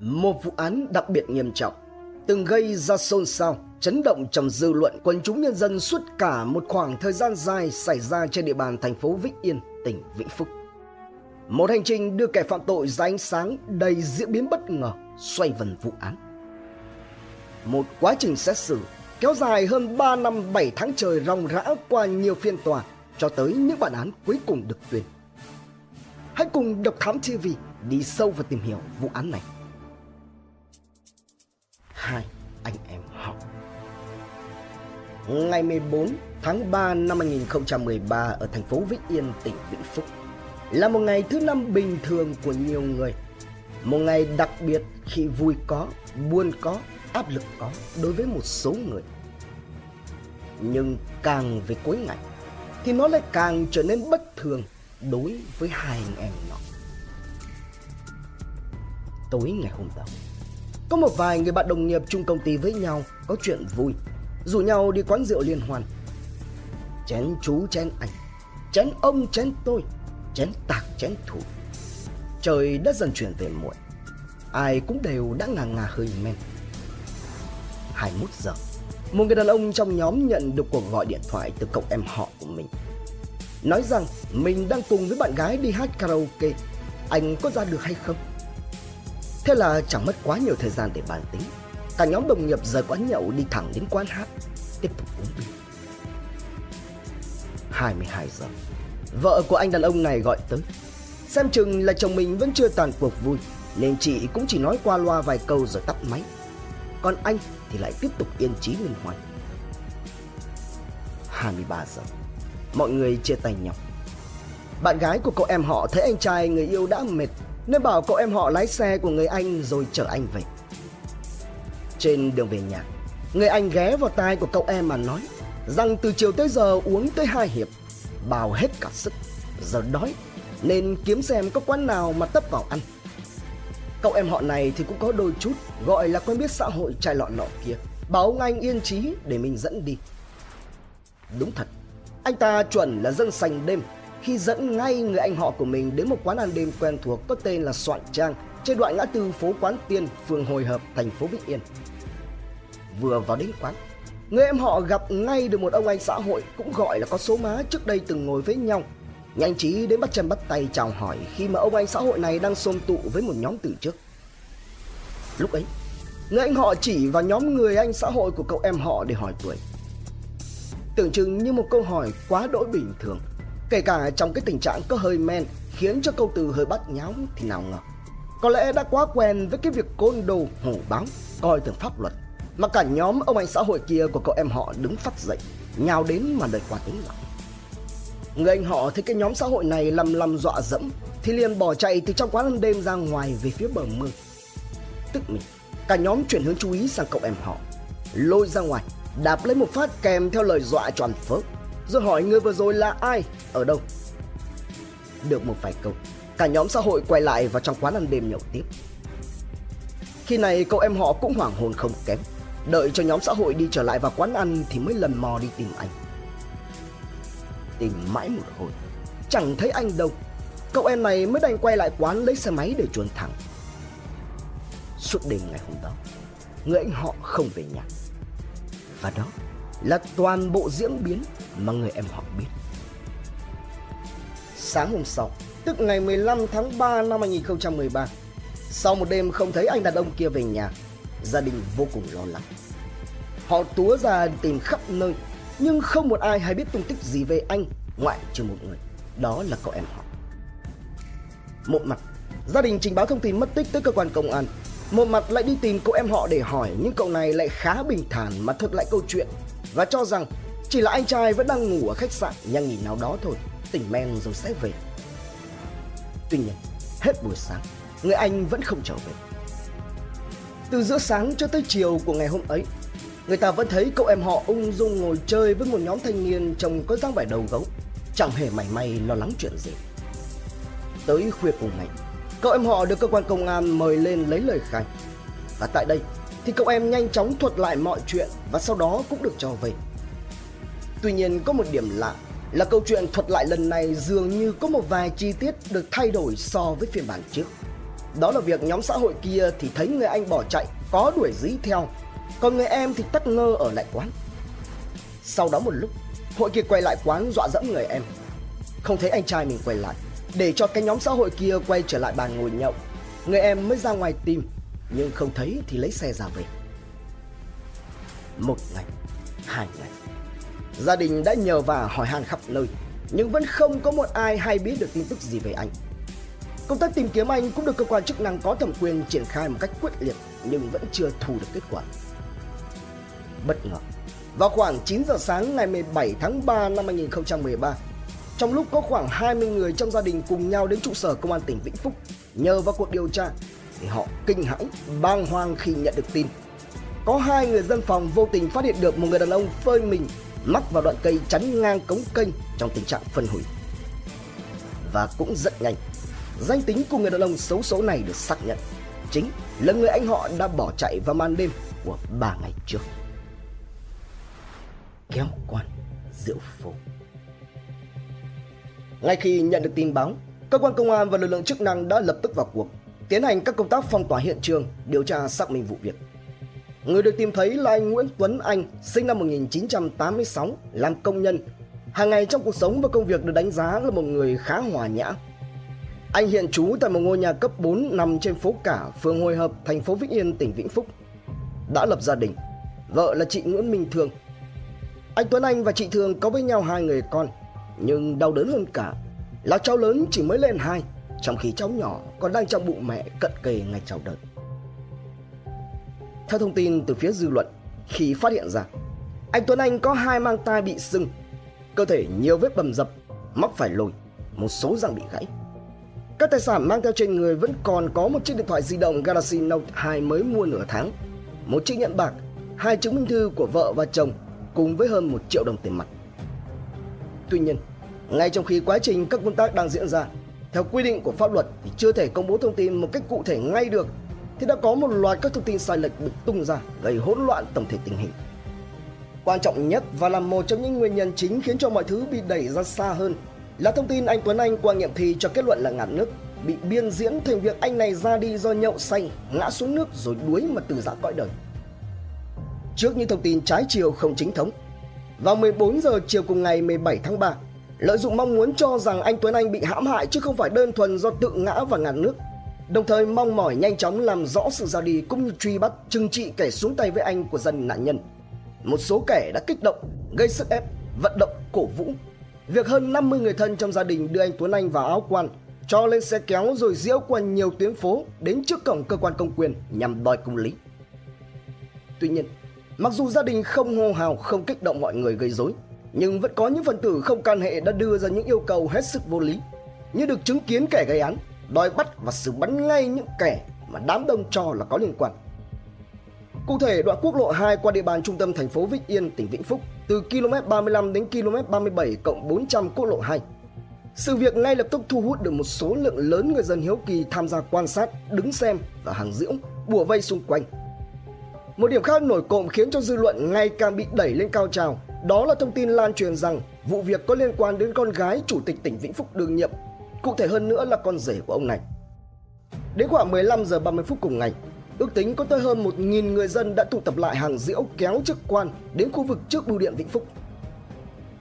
Một vụ án đặc biệt nghiêm trọng, từng gây ra xôn xao, chấn động trong dư luận quần chúng nhân dân suốt cả một khoảng thời gian dài xảy ra trên địa bàn thành phố Vĩnh Yên, tỉnh Vĩnh Phúc. Một hành trình đưa kẻ phạm tội ra ánh sáng đầy diễn biến bất ngờ xoay vần vụ án. Một quá trình xét xử kéo dài hơn 3 năm 7 tháng trời ròng rã qua nhiều phiên tòa cho tới những bản án cuối cùng được tuyên. Hãy cùng Độc Thám TV đi sâu và tìm hiểu vụ án này. Hai anh em họ Ngày 14 tháng 3 năm 2013 ở thành phố Vĩnh Yên, tỉnh Vĩnh Phúc là một ngày thứ năm bình thường của nhiều người. Một ngày đặc biệt khi vui có, buồn có, áp lực có đối với một số người. Nhưng càng về cuối ngày thì nó lại càng trở nên bất thường đối với hai anh em nó. Tối ngày hôm đó, có một vài người bạn đồng nghiệp chung công ty với nhau có chuyện vui, rủ nhau đi quán rượu liên hoàn Chén chú chén anh, chén ông chén tôi, chén tạc chén thủ. Trời đã dần chuyển về muộn, ai cũng đều đã ngà ngà hơi men. 21 giờ, một người đàn ông trong nhóm nhận được cuộc gọi điện thoại từ cậu em họ của mình. Nói rằng mình đang cùng với bạn gái đi hát karaoke, anh có ra được hay không? Thế là chẳng mất quá nhiều thời gian để bàn tính. Cả nhóm đồng nghiệp rời quán nhậu đi thẳng đến quán hát, tiếp tục uống bia. 22 giờ, vợ của anh đàn ông này gọi tới. Xem chừng là chồng mình vẫn chưa tàn cuộc vui, nên chị cũng chỉ nói qua loa vài câu rồi tắt máy. Còn anh thì lại tiếp tục yên trí liên hoan. 23 giờ, mọi người chia tay nhau. Bạn gái của cậu em họ thấy anh trai người yêu đã mệt nên bảo cậu em họ lái xe của người anh rồi chở anh về. Trên đường về nhà, người anh ghé vào tai của cậu em mà nói rằng từ chiều tới giờ uống tới hai hiệp, bào hết cả sức, giờ đói nên kiếm xem có quán nào mà tấp vào ăn. Cậu em họ này thì cũng có đôi chút gọi là quen biết xã hội trai lọ nọ kia, bảo ông anh yên trí để mình dẫn đi. Đúng thật, anh ta chuẩn là dân sành đêm khi dẫn ngay người anh họ của mình đến một quán ăn đêm quen thuộc có tên là Soạn Trang trên đoạn ngã tư phố Quán Tiên, phường Hồi Hợp, thành phố Vĩnh Yên. Vừa vào đến quán, người em họ gặp ngay được một ông anh xã hội cũng gọi là có số má trước đây từng ngồi với nhau. Nhanh trí đến bắt chân bắt tay chào hỏi khi mà ông anh xã hội này đang xôm tụ với một nhóm từ trước. Lúc ấy, người anh họ chỉ vào nhóm người anh xã hội của cậu em họ để hỏi tuổi. Tưởng chừng như một câu hỏi quá đỗi bình thường Kể cả trong cái tình trạng có hơi men khiến cho câu từ hơi bắt nháo thì nào ngờ. Có lẽ đã quá quen với cái việc côn đồ, hổ báo, coi thường pháp luật. Mà cả nhóm ông anh xã hội kia của cậu em họ đứng phát dậy, nhào đến mà lời qua tiếng lại. Người anh họ thấy cái nhóm xã hội này lầm lầm dọa dẫm thì liền bỏ chạy từ trong quán ăn đêm ra ngoài về phía bờ mương. Tức mình, cả nhóm chuyển hướng chú ý sang cậu em họ, lôi ra ngoài, đạp lấy một phát kèm theo lời dọa tròn phớt rồi hỏi người vừa rồi là ai, ở đâu. Được một vài câu, cả nhóm xã hội quay lại vào trong quán ăn đêm nhậu tiếp. Khi này cậu em họ cũng hoảng hồn không kém, đợi cho nhóm xã hội đi trở lại vào quán ăn thì mới lần mò đi tìm anh. Tìm mãi một hồi, chẳng thấy anh đâu. Cậu em này mới đành quay lại quán lấy xe máy để chuồn thẳng. Suốt đêm ngày hôm đó, người anh họ không về nhà. Và đó là toàn bộ diễn biến mà người em họ biết. Sáng hôm sau, tức ngày 15 tháng 3 năm 2013, sau một đêm không thấy anh đàn ông kia về nhà, gia đình vô cùng lo lắng. Họ túa ra tìm khắp nơi, nhưng không một ai hay biết tung tích gì về anh, ngoại trừ một người, đó là cậu em họ. Một mặt, gia đình trình báo thông tin mất tích tới cơ quan công an, một mặt lại đi tìm cậu em họ để hỏi nhưng cậu này lại khá bình thản mà thuật lại câu chuyện và cho rằng chỉ là anh trai vẫn đang ngủ ở khách sạn nhà nghỉ nào đó thôi, tỉnh men rồi sẽ về. Tuy nhiên, hết buổi sáng, người anh vẫn không trở về. Từ giữa sáng cho tới chiều của ngày hôm ấy, người ta vẫn thấy cậu em họ ung dung ngồi chơi với một nhóm thanh niên trông có dáng vẻ đầu gấu, chẳng hề mảy may lo lắng chuyện gì. Tới khuya cùng ngày, cậu em họ được cơ quan công an mời lên lấy lời khai. Và tại đây, thì cậu em nhanh chóng thuật lại mọi chuyện và sau đó cũng được cho về. Tuy nhiên có một điểm lạ là câu chuyện thuật lại lần này dường như có một vài chi tiết được thay đổi so với phiên bản trước. Đó là việc nhóm xã hội kia thì thấy người anh bỏ chạy, có đuổi dí theo, còn người em thì tất ngơ ở lại quán. Sau đó một lúc, hội kia quay lại quán dọa dẫm người em. Không thấy anh trai mình quay lại, để cho cái nhóm xã hội kia quay trở lại bàn ngồi nhậu. Người em mới ra ngoài tìm, nhưng không thấy thì lấy xe ra về. Một ngày, hai ngày, gia đình đã nhờ và hỏi han khắp nơi, nhưng vẫn không có một ai hay biết được tin tức gì về anh. Công tác tìm kiếm anh cũng được cơ quan chức năng có thẩm quyền triển khai một cách quyết liệt nhưng vẫn chưa thu được kết quả. Bất ngờ, vào khoảng 9 giờ sáng ngày 17 tháng 3 năm 2013, trong lúc có khoảng 20 người trong gia đình cùng nhau đến trụ sở công an tỉnh Vĩnh Phúc nhờ vào cuộc điều tra thì họ kinh hãi, bàng hoàng khi nhận được tin. Có hai người dân phòng vô tình phát hiện được một người đàn ông phơi mình mắc vào đoạn cây chắn ngang cống kênh trong tình trạng phân hủy. Và cũng rất nhanh, danh tính của người đàn ông xấu số này được xác nhận chính là người anh họ đã bỏ chạy vào màn đêm của ba ngày trước. Kéo quan rượu phố Ngay khi nhận được tin báo, cơ quan công an và lực lượng chức năng đã lập tức vào cuộc, tiến hành các công tác phong tỏa hiện trường, điều tra xác minh vụ việc. Người được tìm thấy là anh Nguyễn Tuấn Anh, sinh năm 1986, làm công nhân. Hàng ngày trong cuộc sống và công việc được đánh giá là một người khá hòa nhã, anh hiện trú tại một ngôi nhà cấp 4 nằm trên phố Cả, phường Hồi Hợp, thành phố Vĩnh Yên, tỉnh Vĩnh Phúc. Đã lập gia đình, vợ là chị Nguyễn Minh Thương. Anh Tuấn Anh và chị Thương có với nhau hai người con, nhưng đau đớn hơn cả là cháu lớn chỉ mới lên hai, trong khi cháu nhỏ còn đang trong bụng mẹ cận kề ngày chào đời. Theo thông tin từ phía dư luận, khi phát hiện ra anh Tuấn Anh có hai mang tai bị sưng, cơ thể nhiều vết bầm dập, mắc phải lồi, một số răng bị gãy. Các tài sản mang theo trên người vẫn còn có một chiếc điện thoại di động Galaxy Note 2 mới mua nửa tháng, một chiếc nhẫn bạc, hai chứng minh thư của vợ và chồng cùng với hơn một triệu đồng tiền mặt. Tuy nhiên, ngay trong khi quá trình các công tác đang diễn ra, theo quy định của pháp luật thì chưa thể công bố thông tin một cách cụ thể ngay được thì đã có một loạt các thông tin sai lệch được tung ra gây hỗn loạn tổng thể tình hình. Quan trọng nhất và là một trong những nguyên nhân chính khiến cho mọi thứ bị đẩy ra xa hơn là thông tin anh Tuấn Anh qua nghiệm thi cho kết luận là ngạt nước bị biên diễn thành việc anh này ra đi do nhậu say, ngã xuống nước rồi đuối mà từ giã cõi đời. Trước những thông tin trái chiều không chính thống, vào 14 giờ chiều cùng ngày 17 tháng 3, lợi dụng mong muốn cho rằng anh Tuấn Anh bị hãm hại chứ không phải đơn thuần do tự ngã và ngạt nước, đồng thời mong mỏi nhanh chóng làm rõ sự ra đi cũng như truy bắt trừng trị kẻ xuống tay với anh của dân nạn nhân. Một số kẻ đã kích động, gây sức ép, vận động, cổ vũ Việc hơn 50 người thân trong gia đình đưa anh Tuấn Anh vào áo quan, cho lên xe kéo rồi diễu qua nhiều tuyến phố đến trước cổng cơ quan công quyền nhằm đòi công lý. Tuy nhiên, mặc dù gia đình không hô hào, không kích động mọi người gây rối, nhưng vẫn có những phần tử không can hệ đã đưa ra những yêu cầu hết sức vô lý, như được chứng kiến kẻ gây án, đòi bắt và xử bắn ngay những kẻ mà đám đông cho là có liên quan. Cụ thể, đoạn quốc lộ 2 qua địa bàn trung tâm thành phố Vĩnh Yên, tỉnh Vĩnh Phúc, từ km 35 đến km 37 cộng 400 quốc lộ 2. Sự việc ngay lập tức thu hút được một số lượng lớn người dân hiếu kỳ tham gia quan sát, đứng xem và hàng dưỡng, bùa vây xung quanh. Một điểm khác nổi cộm khiến cho dư luận ngày càng bị đẩy lên cao trào, đó là thông tin lan truyền rằng vụ việc có liên quan đến con gái chủ tịch tỉnh Vĩnh Phúc đương nhiệm, cụ thể hơn nữa là con rể của ông này. Đến khoảng 15 giờ 30 phút cùng ngày, Ước tính có tới hơn 1.000 người dân đã tụ tập lại hàng diễu kéo chức quan đến khu vực trước bưu điện Vĩnh Phúc.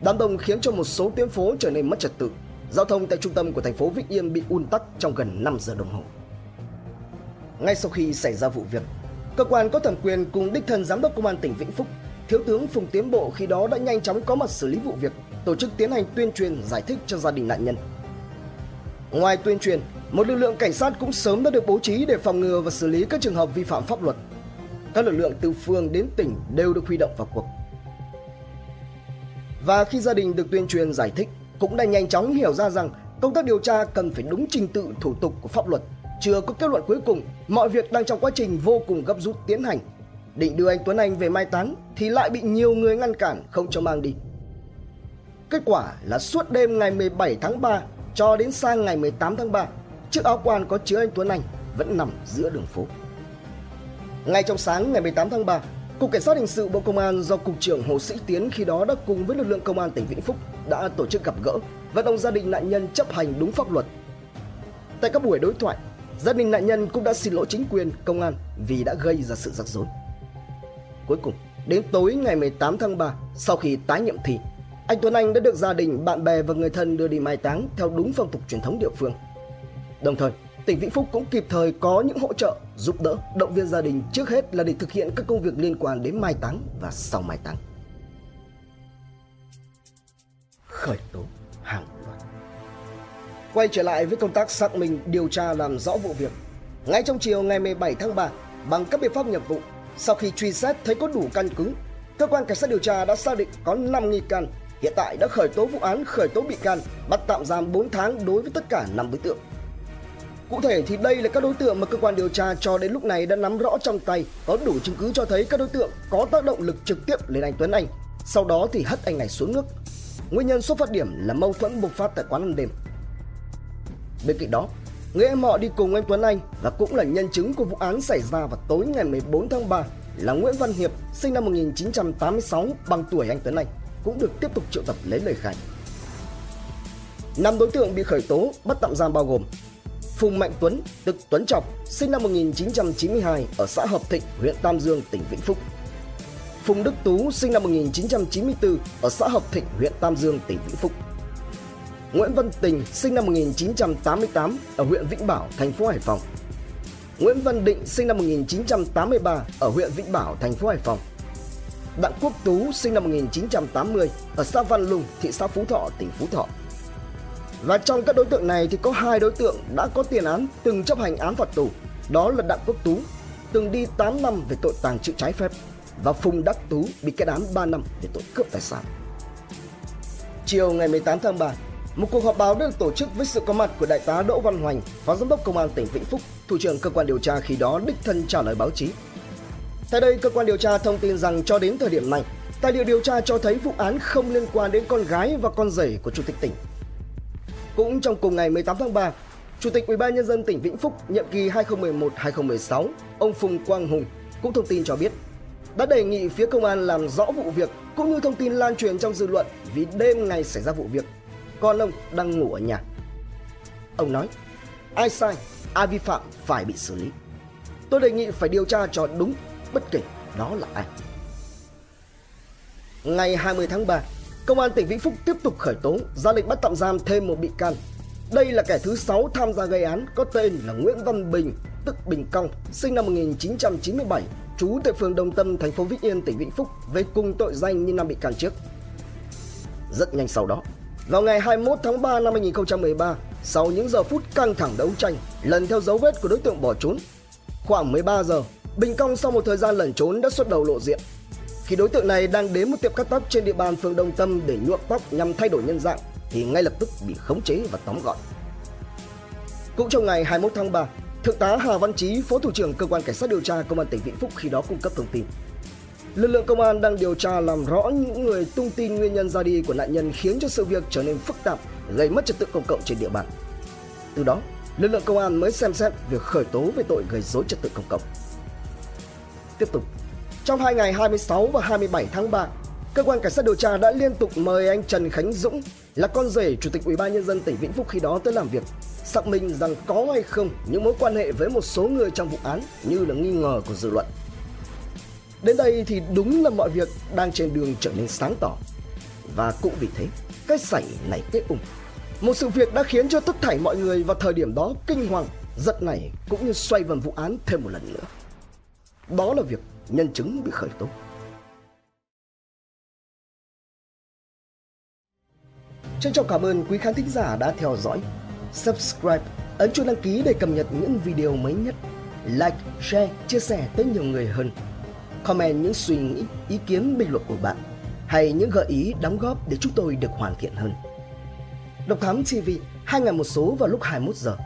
Đám đông khiến cho một số tuyến phố trở nên mất trật tự. Giao thông tại trung tâm của thành phố Vĩnh Yên bị un tắc trong gần 5 giờ đồng hồ. Ngay sau khi xảy ra vụ việc, cơ quan có thẩm quyền cùng đích thân giám đốc công an tỉnh Vĩnh Phúc, thiếu tướng Phùng Tiến Bộ khi đó đã nhanh chóng có mặt xử lý vụ việc, tổ chức tiến hành tuyên truyền giải thích cho gia đình nạn nhân. Ngoài tuyên truyền, một lực lượng cảnh sát cũng sớm đã được bố trí để phòng ngừa và xử lý các trường hợp vi phạm pháp luật. Các lực lượng từ phường đến tỉnh đều được huy động vào cuộc. Và khi gia đình được tuyên truyền giải thích, cũng đã nhanh chóng hiểu ra rằng công tác điều tra cần phải đúng trình tự thủ tục của pháp luật. Chưa có kết luận cuối cùng, mọi việc đang trong quá trình vô cùng gấp rút tiến hành. Định đưa anh Tuấn Anh về mai táng thì lại bị nhiều người ngăn cản không cho mang đi. Kết quả là suốt đêm ngày 17 tháng 3 cho đến sang ngày 18 tháng 3, chiếc áo quan có chứa anh Tuấn Anh vẫn nằm giữa đường phố. Ngay trong sáng ngày 18 tháng 3, Cục Cảnh sát Hình sự Bộ Công an do Cục trưởng Hồ Sĩ Tiến khi đó đã cùng với lực lượng Công an tỉnh Vĩnh Phúc đã tổ chức gặp gỡ, và động gia đình nạn nhân chấp hành đúng pháp luật. Tại các buổi đối thoại, Gia đình nạn nhân cũng đã xin lỗi chính quyền, công an vì đã gây ra sự rắc rối. Cuối cùng, đến tối ngày 18 tháng 3, sau khi tái nhiệm thi, anh Tuấn Anh đã được gia đình, bạn bè và người thân đưa đi mai táng theo đúng phong tục truyền thống địa phương. Đồng thời, tỉnh Vĩnh Phúc cũng kịp thời có những hỗ trợ, giúp đỡ, động viên gia đình trước hết là để thực hiện các công việc liên quan đến mai táng và sau mai táng. Khởi tố hàng loạt. Quay trở lại với công tác xác minh điều tra làm rõ vụ việc. Ngay trong chiều ngày 17 tháng 3, bằng các biện pháp nghiệp vụ, sau khi truy xét thấy có đủ căn cứ, cơ quan cảnh sát điều tra đã xác định có 5 nghi can hiện tại đã khởi tố vụ án khởi tố bị can, bắt tạm giam 4 tháng đối với tất cả 5 đối tượng. Cụ thể thì đây là các đối tượng mà cơ quan điều tra cho đến lúc này đã nắm rõ trong tay, có đủ chứng cứ cho thấy các đối tượng có tác động lực trực tiếp lên anh Tuấn Anh, sau đó thì hất anh này xuống nước. Nguyên nhân xuất phát điểm là mâu thuẫn bộc phát tại quán ăn đêm. Bên cạnh đó, người em họ đi cùng anh Tuấn Anh và cũng là nhân chứng của vụ án xảy ra vào tối ngày 14 tháng 3 là Nguyễn Văn Hiệp, sinh năm 1986, bằng tuổi anh Tuấn Anh cũng được tiếp tục triệu tập lấy lời khai. Năm đối tượng bị khởi tố bắt tạm giam bao gồm Phùng Mạnh Tuấn, tức Tuấn Trọc, sinh năm 1992 ở xã Hợp Thịnh, huyện Tam Dương, tỉnh Vĩnh Phúc. Phùng Đức Tú, sinh năm 1994 ở xã Hợp Thịnh, huyện Tam Dương, tỉnh Vĩnh Phúc. Nguyễn Văn Tình, sinh năm 1988 ở huyện Vĩnh Bảo, thành phố Hải Phòng. Nguyễn Văn Định, sinh năm 1983 ở huyện Vĩnh Bảo, thành phố Hải Phòng. Đặng Quốc Tú sinh năm 1980 ở xã Văn Lùng, thị xã Phú Thọ, tỉnh Phú Thọ. Và trong các đối tượng này thì có hai đối tượng đã có tiền án từng chấp hành án phạt tù. Đó là Đặng Quốc Tú, từng đi 8 năm về tội tàng trữ trái phép và Phùng Đắc Tú bị kết án 3 năm về tội cướp tài sản. Chiều ngày 18 tháng 3, một cuộc họp báo được tổ chức với sự có mặt của Đại tá Đỗ Văn Hoành, Phó Giám đốc Công an tỉnh Vĩnh Phúc, Thủ trưởng cơ quan điều tra khi đó đích thân trả lời báo chí Tại đây, cơ quan điều tra thông tin rằng cho đến thời điểm này, tài liệu điều tra cho thấy vụ án không liên quan đến con gái và con rể của chủ tịch tỉnh. Cũng trong cùng ngày 18 tháng 3, Chủ tịch UBND tỉnh Vĩnh Phúc nhiệm kỳ 2011-2016, ông Phùng Quang Hùng cũng thông tin cho biết đã đề nghị phía công an làm rõ vụ việc cũng như thông tin lan truyền trong dư luận vì đêm ngày xảy ra vụ việc, con ông đang ngủ ở nhà. Ông nói, ai sai, ai vi phạm phải bị xử lý. Tôi đề nghị phải điều tra cho đúng bất kể đó là ai. Ngày 20 tháng 3, Công an tỉnh Vĩnh Phúc tiếp tục khởi tố, ra lệnh bắt tạm giam thêm một bị can. Đây là kẻ thứ 6 tham gia gây án có tên là Nguyễn Văn Bình, tức Bình Cong, sinh năm 1997, trú tại phường Đồng Tâm, thành phố Vĩnh Yên, tỉnh Vĩnh Phúc về cùng tội danh như năm bị can trước. Rất nhanh sau đó, vào ngày 21 tháng 3 năm 2013, sau những giờ phút căng thẳng đấu tranh, lần theo dấu vết của đối tượng bỏ trốn, khoảng 13 giờ, Bình Công sau một thời gian lẩn trốn đã xuất đầu lộ diện. Khi đối tượng này đang đến một tiệm cắt tóc trên địa bàn phường Đông Tâm để nhuộm tóc nhằm thay đổi nhân dạng thì ngay lập tức bị khống chế và tóm gọn. Cũng trong ngày 21 tháng 3, Thượng tá Hà Văn Chí, Phó Thủ trưởng Cơ quan Cảnh sát điều tra Công an tỉnh Vĩnh Phúc khi đó cung cấp thông tin. Lực lượng công an đang điều tra làm rõ những người tung tin nguyên nhân ra đi của nạn nhân khiến cho sự việc trở nên phức tạp, gây mất trật tự công cộng trên địa bàn. Từ đó, lực lượng công an mới xem xét việc khởi tố về tội gây dối trật tự công cộng tiếp tục. Trong hai ngày 26 và 27 tháng 3, cơ quan cảnh sát điều tra đã liên tục mời anh Trần Khánh Dũng là con rể chủ tịch Ủy ban nhân dân tỉnh Vĩnh Phúc khi đó tới làm việc, xác minh rằng có hay không những mối quan hệ với một số người trong vụ án như là nghi ngờ của dư luận. Đến đây thì đúng là mọi việc đang trên đường trở nên sáng tỏ. Và cũng vì thế, cái sảy này kết ung. Một sự việc đã khiến cho tất thảy mọi người vào thời điểm đó kinh hoàng, giật này cũng như xoay vần vụ án thêm một lần nữa. Đó là việc nhân chứng bị khởi tố. Trân trọng cảm ơn quý khán thính giả đã theo dõi. Subscribe, ấn chuông đăng ký để cập nhật những video mới nhất. Like, share, chia sẻ tới nhiều người hơn. Comment những suy nghĩ, ý kiến bình luận của bạn hay những gợi ý đóng góp để chúng tôi được hoàn thiện hơn. Độc Thám TV, hai ngày một số vào lúc 21 giờ.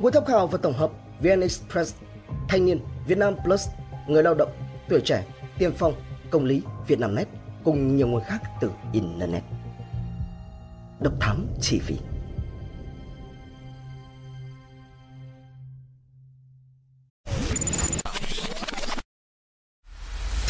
Nguồn tham khảo và tổng hợp VN Express, Thanh niên Việt Nam Plus, Người lao động, Tuổi trẻ, Tiên phong, Công lý, Việt Nam Net cùng nhiều nguồn khác từ Internet. Độc thám chỉ